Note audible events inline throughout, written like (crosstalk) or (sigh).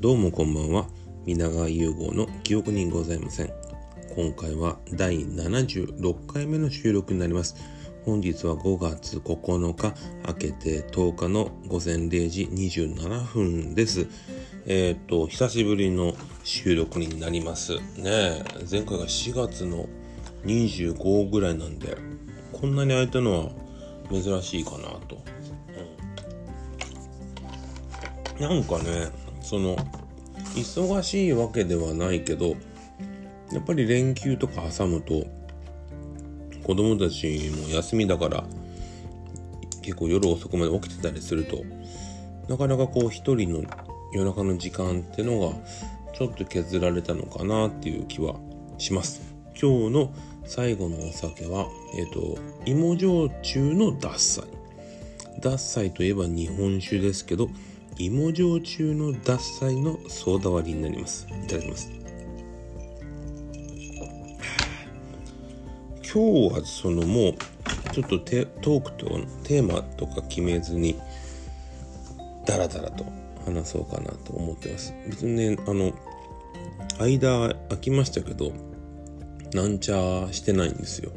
どうもこんばんは。皆川融合の記憶にございません。今回は第76回目の収録になります。本日は5月9日、明けて10日の午前0時27分です。えっ、と、久しぶりの収録になります。ね前回が4月の25ぐらいなんで、こんなに空いたのは珍しいかなと。うん、なんかね、その忙しいわけではないけどやっぱり連休とか挟むと子供たちも休みだから結構夜遅くまで起きてたりするとなかなかこう一人の夜中の時間ってのがちょっと削られたのかなっていう気はします。今日の最後のお酒は、えっ、ー、と、芋焼酎の獺祭。獺祭といえば日本酒ですけど、芋焼酎の獺祭のソーダ割りになります。いただきます。今日はそのもうちょっとテトークとテーマとか決めずにダラダラと話そうかなと思ってます。別にねあの間空きましたけどなんちゃしてないんですよ。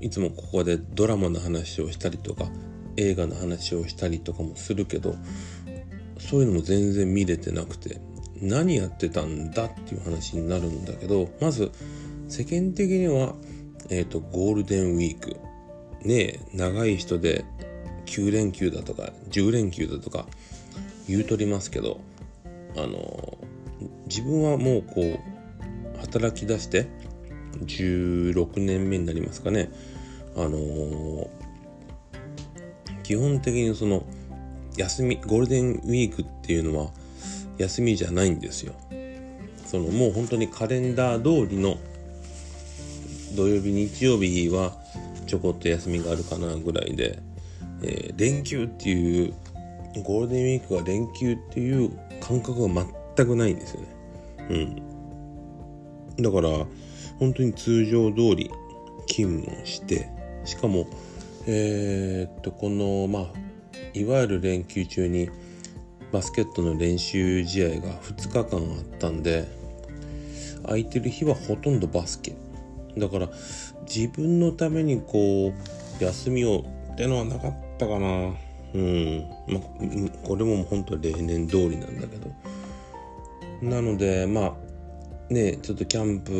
いつもここでドラマの話をしたりとか映画の話をしたりとかもするけどそういうのも全然見れてなくて何やってたんだっていう話になるんだけどまず世間的には、えっ、ー、とゴールデンウィーク。ね長い人で9連休だとか10連休だとか言うとりますけどあの自分はもうこう働き出して16年目になりますかね。あの基本的にその休みゴールデンウィークっていうのは休みじゃないんですよ。そのもう本当にカレンダー通りの土曜日日曜日はちょこっと休みがあるかなぐらいで、えー、連休っていうゴールデンウィークが連休っていう感覚が全くないんですよね。うん。だから本当に通常通り勤務をしてしかもえー、っとこのまあいわゆる連休中にバスケットの練習試合が2日間あったんで空いてる日はほとんどバスケ。だから自分のためにこう休みをってのはなかったかな。うん。まあこれも本当例年通りなんだけど。なのでまあねちょっとキャンプ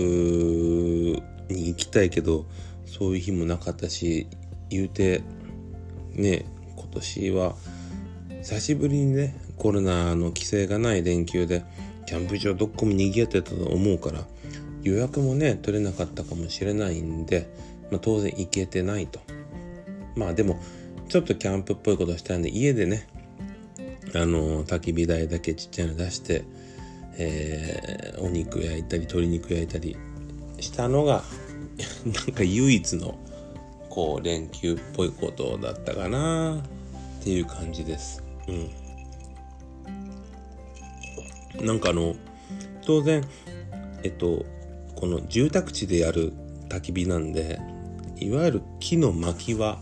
に行きたいけどそういう日もなかったし言うてね今年は久しぶりにねコロナの規制がない連休でキャンプ場どっこも賑わってたと思うから予約もね取れなかったかもしれないんで、まあ、当然行けてないと。まあでもちょっとキャンプっぽいことしたんで家でねあの焚き火台だけちっちゃいの出して、えー、お肉焼いたり鶏肉焼いたりしたのが (laughs) なんか唯一のこう連休っぽいことだったかなっていう感じです。うん。なんかあの、当然、えっと、この住宅地でやる焚き火なんで、いわゆる木の薪は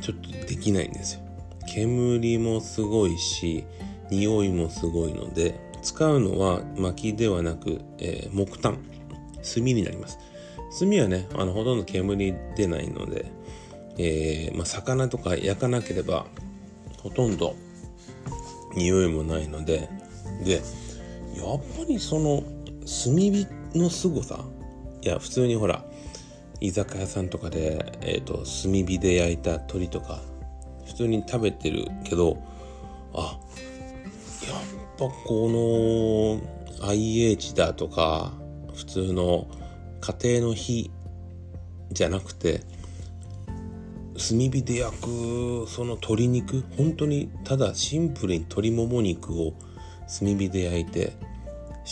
ちょっとできないんですよ。煙もすごいし、匂いもすごいので、使うのは薪ではなく、えー、木炭、炭になります。炭はね、あの、ほとんど煙出ないので、えー、まあ、魚とか焼かなければほとんど匂いもないのででやっぱりその炭火の凄さいや普通にほら居酒屋さんとかで、えーと、炭火で焼いた鶏とか普通に食べてるけどあやっぱこの IH だとか普通の家庭の火じゃなくて炭火で焼くその鶏肉本当にただシンプルに鶏もも肉を炭火で焼いて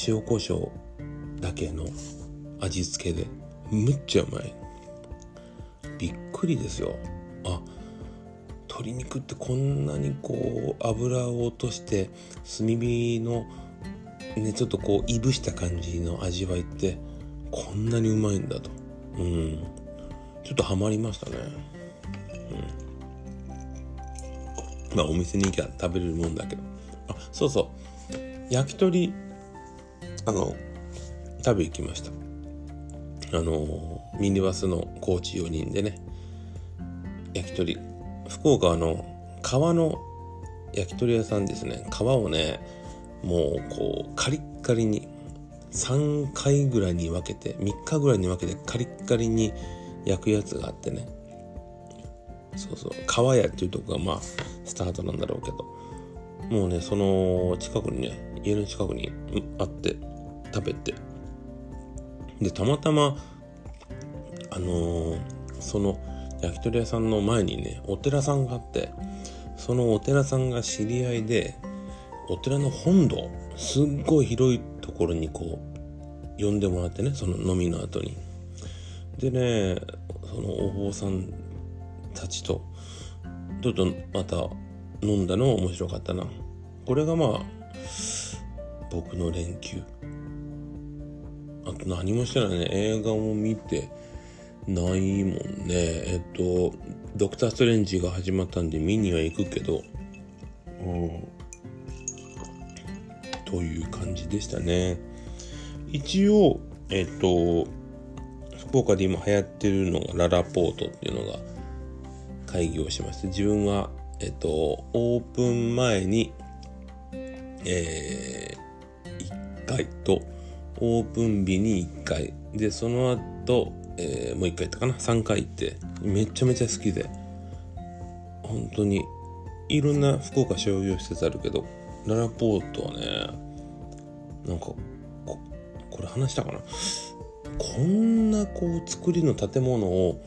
塩コショウだけの味付けでむっちゃうまい。びっくりですよ。あ鶏肉ってこんなにこう油を落として炭火のねちょっとこういぶした感じの味わいってこんなにうまいんだと。うん。ちょっとハマりましたね。うん。まあお店に行きゃ食べれるもんだけど。あそうそう。焼き鳥あの食べ行きました。あのミニバスのコーチ4人でね。焼き鳥。福岡の川の焼き鳥屋さんですね。皮をねもうこうカリッカリに3回ぐらいに分けて3日ぐらいに分けてカリッカリに焼くやつがあってね。そうそう。川屋っていうとこがまあスタートなんだろうけど。もうねその近くにね家の近くにあって食べて。でたまたまあのー、その焼き鳥屋さんの前にねお寺さんがあってそのお寺さんが知り合いでお寺の本堂すっごい広いところにこう呼んでもらってねその飲みの後に。でねそのお坊さんたちとちょっとまた飲んだの面白かったな。これがまあ僕の連休。あと何もしてないね。映画も見てないもんね。えっとドクター・ストレンジが始まったんで見には行くけど。うん。という感じでしたね。一応えっと福岡で今流行ってるのがララポートっていうのが会議をしまして自分はえっとオープン前にえー、1回とオープン日に1回。でその後えー、もう一回行ったかな？3回行ってめちゃめちゃ好きで。本当にいろんな福岡商業施設あるけどララポートはねなんかここれ話したかな？こんなこう作りの建物を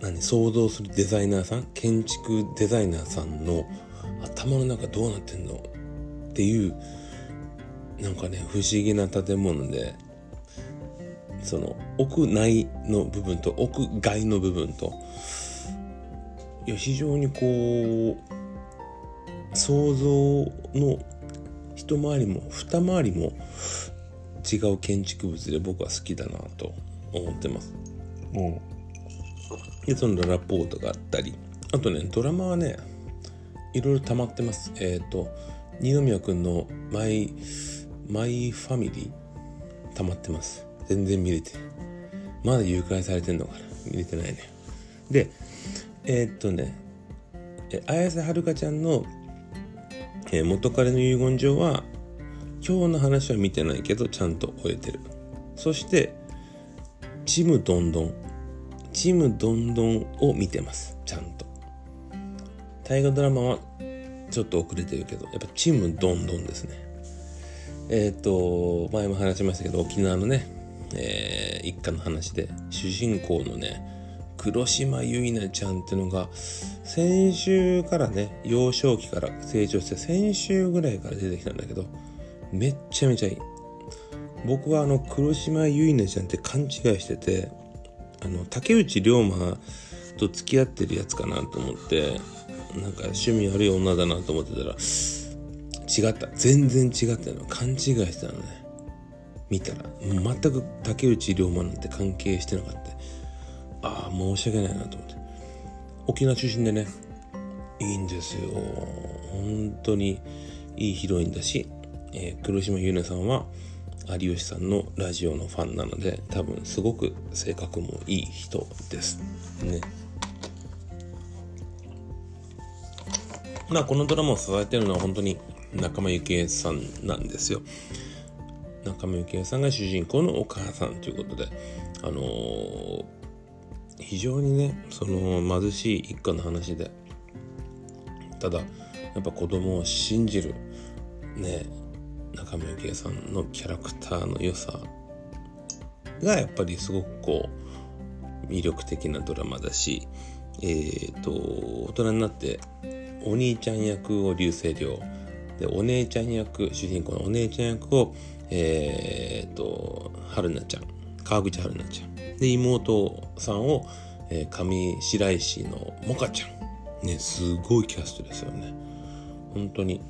何想像するデザイナーさん？建築デザイナーさんの頭の中どうなってんのっていうなんかね不思議な建物でその屋内の部分と屋外の部分といや非常にこう想像の一回りも二回りも違う建築物で僕は好きだなと思ってます。うん、でそのラポートがあったりあとねドラマはねいろいろ溜まってます。えっ、ー、と二宮君のマイマイファミリー溜まってます。全然見れてまだ誘拐されてんのかな見れてないねでえー、っとね綾瀬はるかちゃんの、えー、元彼の遺言状は今日の話は見てないけどちゃんと終えてる。そしてちむどんどんちむどんどんを見てます。ちゃんと。大河ドラマはちょっと遅れてるけどやっぱちむどんどんですね。えっ、と前も話しましたけど沖縄のねえー、一家の話で主人公のね黒島結菜ちゃんってのが先週からね幼少期から成長して先週ぐらいから出てきたんだけどめっちゃめちゃいい。僕はあの黒島結菜ちゃんって勘違いしててあの竹内涼真と付き合ってるやつかなと思ってなんか趣味悪い女だなと思ってたら違った。全然違ったの。勘違いしてたのね。見たら。全く竹内涼真なんて関係してなかった。ああ申し訳ないなと思って。沖縄中心でねいいんですよ。本当にいいヒロインだし、えー、黒島優奈さんは有吉さんのラジオのファンなので多分すごく性格もいい人です。ね。まあこのドラマを支えてるのは本当に仲間由紀恵さんなんですよ。中村幸恵さんが主人公のお母さんということで、あのー、非常にねその貧しい一家の話で。ただやっぱ子供を信じるね中村幸恵さんのキャラクターの良さがやっぱりすごくこう魅力的なドラマだしえっ、ー、と大人になってお兄ちゃん役を流星涼。でお姉ちゃん役主人公のお姉ちゃん役をえー、っと、春菜ちゃん、川口春菜ちゃん。で、妹さんを、えー、上白石のもかちゃん。ね、すごいキャストですよね。本当に、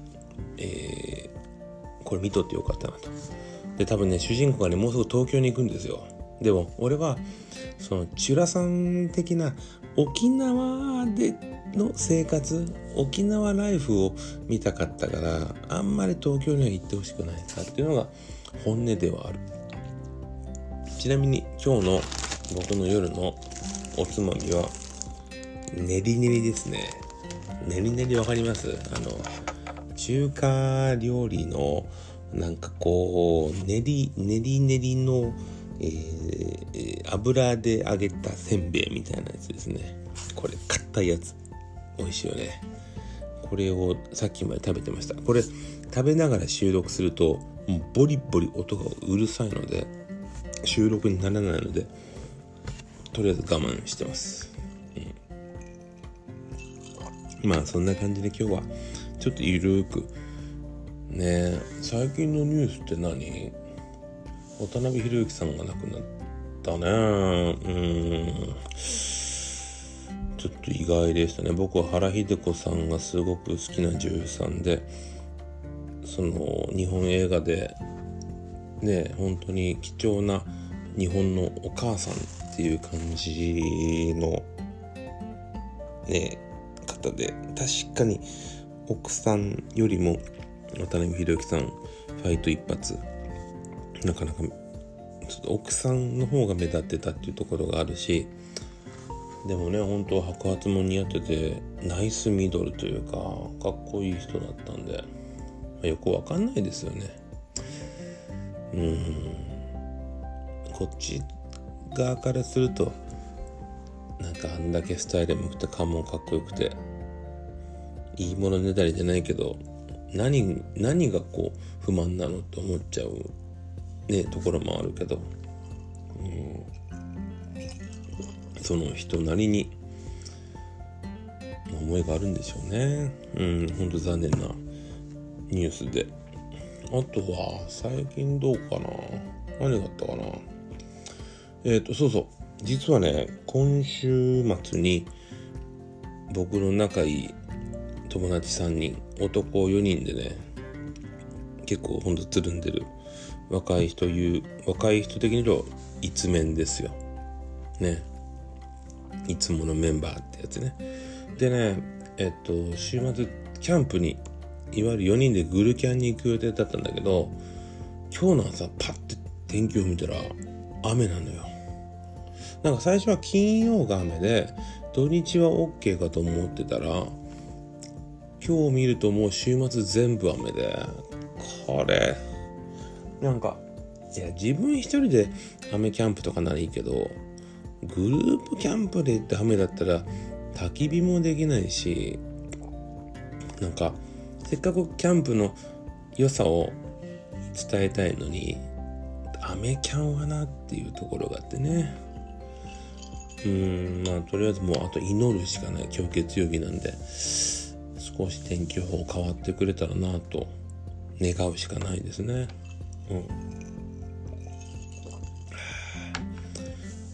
えー、これ見とってよかったなと。で、多分ね、主人公がね、もうすぐ東京に行くんですよ。でも、俺は、その、チュラさん的な沖縄での生活沖縄ライフを見たかったからあんまり東京には行ってほしくないかっていうのが本音ではあるちなみに今日の僕の夜のおつまみは練り練りですね。練り練りわかります？あの中華料理のなんかこう練り練り練りのえー、油で揚げたせんべいみたいなやつですね。これ硬いやつ。美味しいよね。これをさっきまで食べてました。これ食べながら収録するとボリボリ音がうるさいので収録にならないのでとりあえず我慢してます、うん、まあそんな感じで今日はちょっとゆるく。ね最近のニュースって何？渡辺裕之さんが亡くなったね。うん。ちょっと意外でしたね。僕は原秀子さんがすごく好きな女優さんでその日本映画でね本当に貴重な日本のお母さんっていう感じのね方で確かに奥さんよりも渡辺裕之さんファイト一発なかなかちょっと奥さんの方が目立ってたっていうところがあるしでもね本当白髪も似合っててナイスミドルというかかっこいい人だったんで、まあ、よくわかんないですよね。うん。こっち側からするとなんかあんだけスタイルもくて顔もかっこよくていいものねだりじゃないけど何何がこう不満なのって思っちゃうねところもあるけど、うんその人なりに思いがあるんでしょうね。うんほんと残念なニュースで。あとは最近どうかな？何があったかな？えっ、ー、とそうそう。実はね今週末に僕の仲いい友達3人男4人でね結構ほんとつるんでる若い人言う若い人的に言うと一面ですよ。ね。いつものメンバーってやつね。でねえっと週末キャンプにいわゆる4人でグルキャンに行く予定だったんだけど今日の朝パッて天気を見たら雨なのよ。なんか最初は金曜が雨で土日は OK かと思ってたら今日見るともう週末全部雨でこれ。なんかいや自分一人で雨キャンプとかならいいけどグループキャンプでダメだったら焚き火もできないしなんかせっかくキャンプの良さを伝えたいのにアメキャンはなっていうところがあってね。うんまあとりあえずもうあと祈るしかない。今日月曜日なんで少し天気予報変わってくれたらなと願うしかないですね。うん。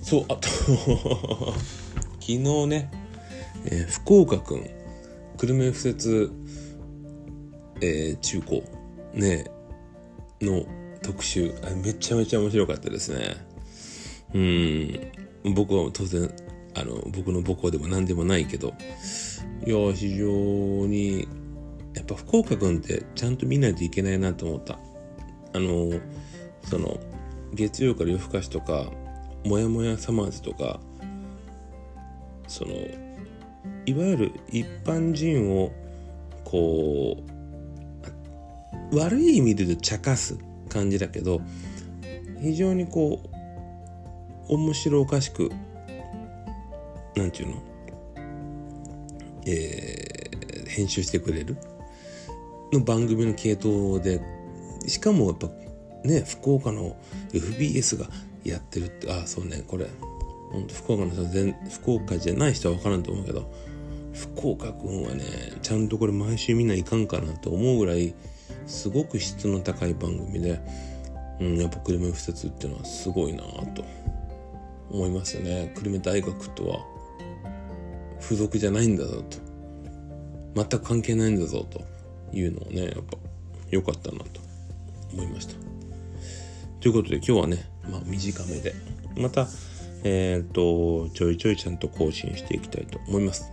そう、あと (laughs) 昨日ね、えー、福岡くん、久留米敷設、えー、中高、ね、の特集あ、めちゃめちゃ面白かったですね。うん、僕は当然、あの、僕の母校でも何でもないけど、いや、非常に、やっぱ福岡くんってちゃんと見ないといけないなと思った。あの、その、月曜から夜更かしとか、もやもやサマーズとかそのいわゆる一般人をこう悪い意味で言うと茶化す感じだけど非常にこう面白おかしくなんていうの？えー、編集してくれる？の番組の系統でしかもやっぱね福岡の FBS がやってるってああそうねこれほんと福岡の人全福岡じゃない人は分からんと思うけど福岡くんはねちゃんとこれ毎週みんないかんかなと思うぐらいすごく質の高い番組で、うん、やっぱ久留米敷設っていうのはすごいなと。思いますね。久留米大学とは付属じゃないんだぞと。全く関係ないんだぞと。いうのをねやっぱ良かったなと。思いました。ということで今日はねまあ、短めで。またえっ、と、ちょいちょいちゃんと更新していきたいと思います。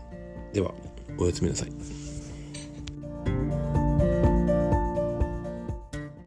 では、おやすみなさい。